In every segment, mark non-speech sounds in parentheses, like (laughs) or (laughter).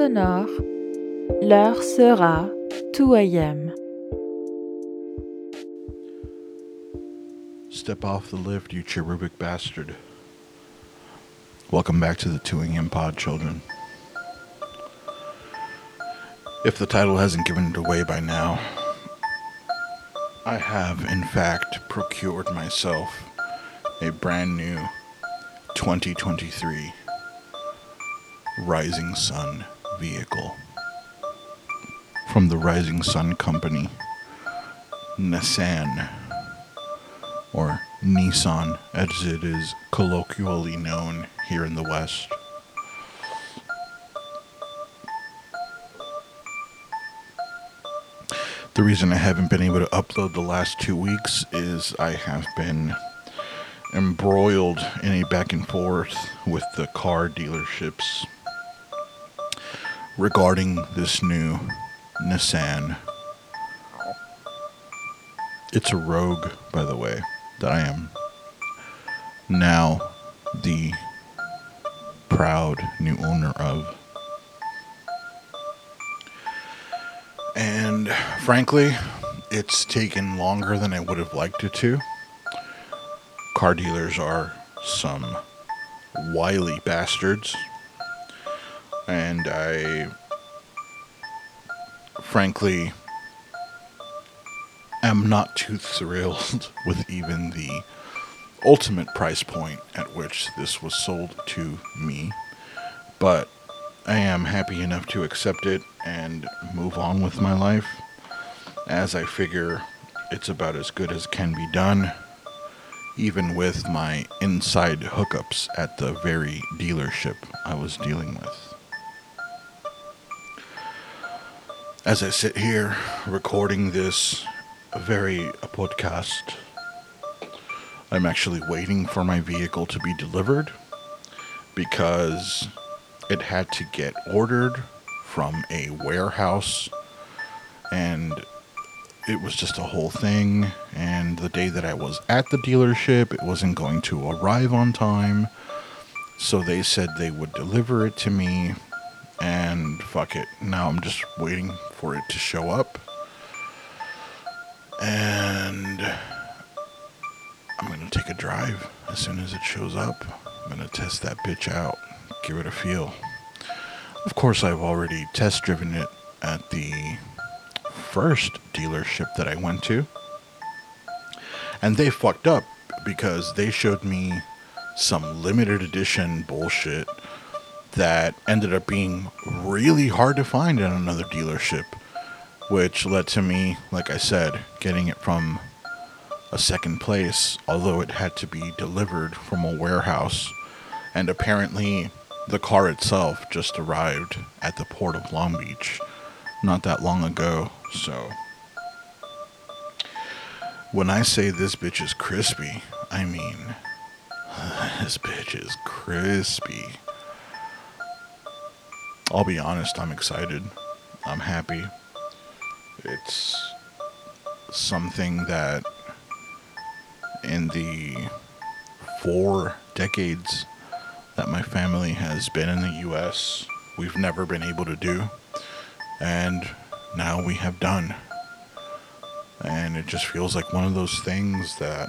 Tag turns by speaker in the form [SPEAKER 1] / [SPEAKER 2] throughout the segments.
[SPEAKER 1] sonore, l'heure sera 2 a.m.
[SPEAKER 2] Step off the lift, you cherubic bastard. Welcome back to the 2 a.m. pod, children. If the title hasn't given it away by now, I have in fact procured myself a brand new 2023 Rising Sun vehicle from the Rising Sun Company, Nissan, or Nissan as it is colloquially known here in the West. The reason I haven't been able to upload the last two weeks is I have been embroiled in a back and forth with the car dealerships regarding this new Nissan. It's a Rogue, by the way, that I am now the proud new owner of. And frankly, it's taken longer than I would have liked it to. Car dealers are some wily bastards. And I, frankly, am not too thrilled (laughs) with even the ultimate price point at which this was sold to me. But I am happy enough to accept it and move on with my life as I figure it's about as good as can be done, even with my inside hookups at the very dealership I was dealing with. As I sit here recording this very podcast, I'm actually waiting for my vehicle to be delivered because it had to get ordered from a warehouse and it was just a whole thing. And the day that I was at the dealership it wasn't going to arrive on time. So they said they would deliver it to me and fuck it now I'm just waiting for it to show up and I'm gonna take a drive as soon as it shows up I'm gonna test that bitch out give it a feel. Of course, I've already test driven it at the first dealership that I went to. And they fucked up because they showed me some limited edition bullshit that ended up being really hard to find in another dealership, which led to me, like I said, getting it from a second place, although it had to be delivered from a warehouse. And apparently, the car itself just arrived at the port of Long Beach not that long ago, so. When I say this bitch is crispy, I mean, (sighs) this bitch is crispy. I'll be honest, I'm excited. I'm happy. It's something that in the four decades that my family has been in the US. We've never been able to do. And now we have done. And it just feels like one of those things that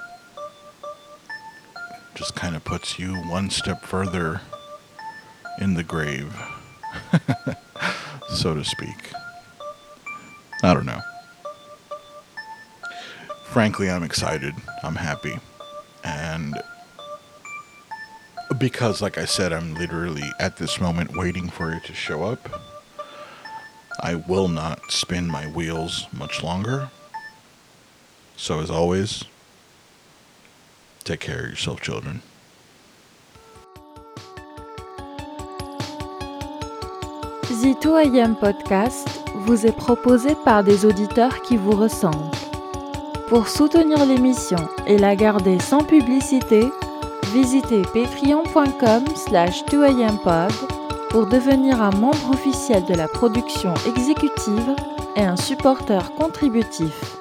[SPEAKER 2] just kind of puts you one step further in the grave, (laughs) so to speak. I don't know. Frankly, I'm excited. I'm happy. And because, like I said, I'm literally at this moment waiting for it to show up. I will not spin my wheels much longer. So, as always, take care of yourself, children.
[SPEAKER 1] 2AM podcast vous est proposé par des auditeurs qui vous ressemblent. Pour soutenir l'émission et la garder sans publicité, visitez patreon.com slash 2ampod pour devenir un membre officiel de la production exécutive et un supporteur contributif.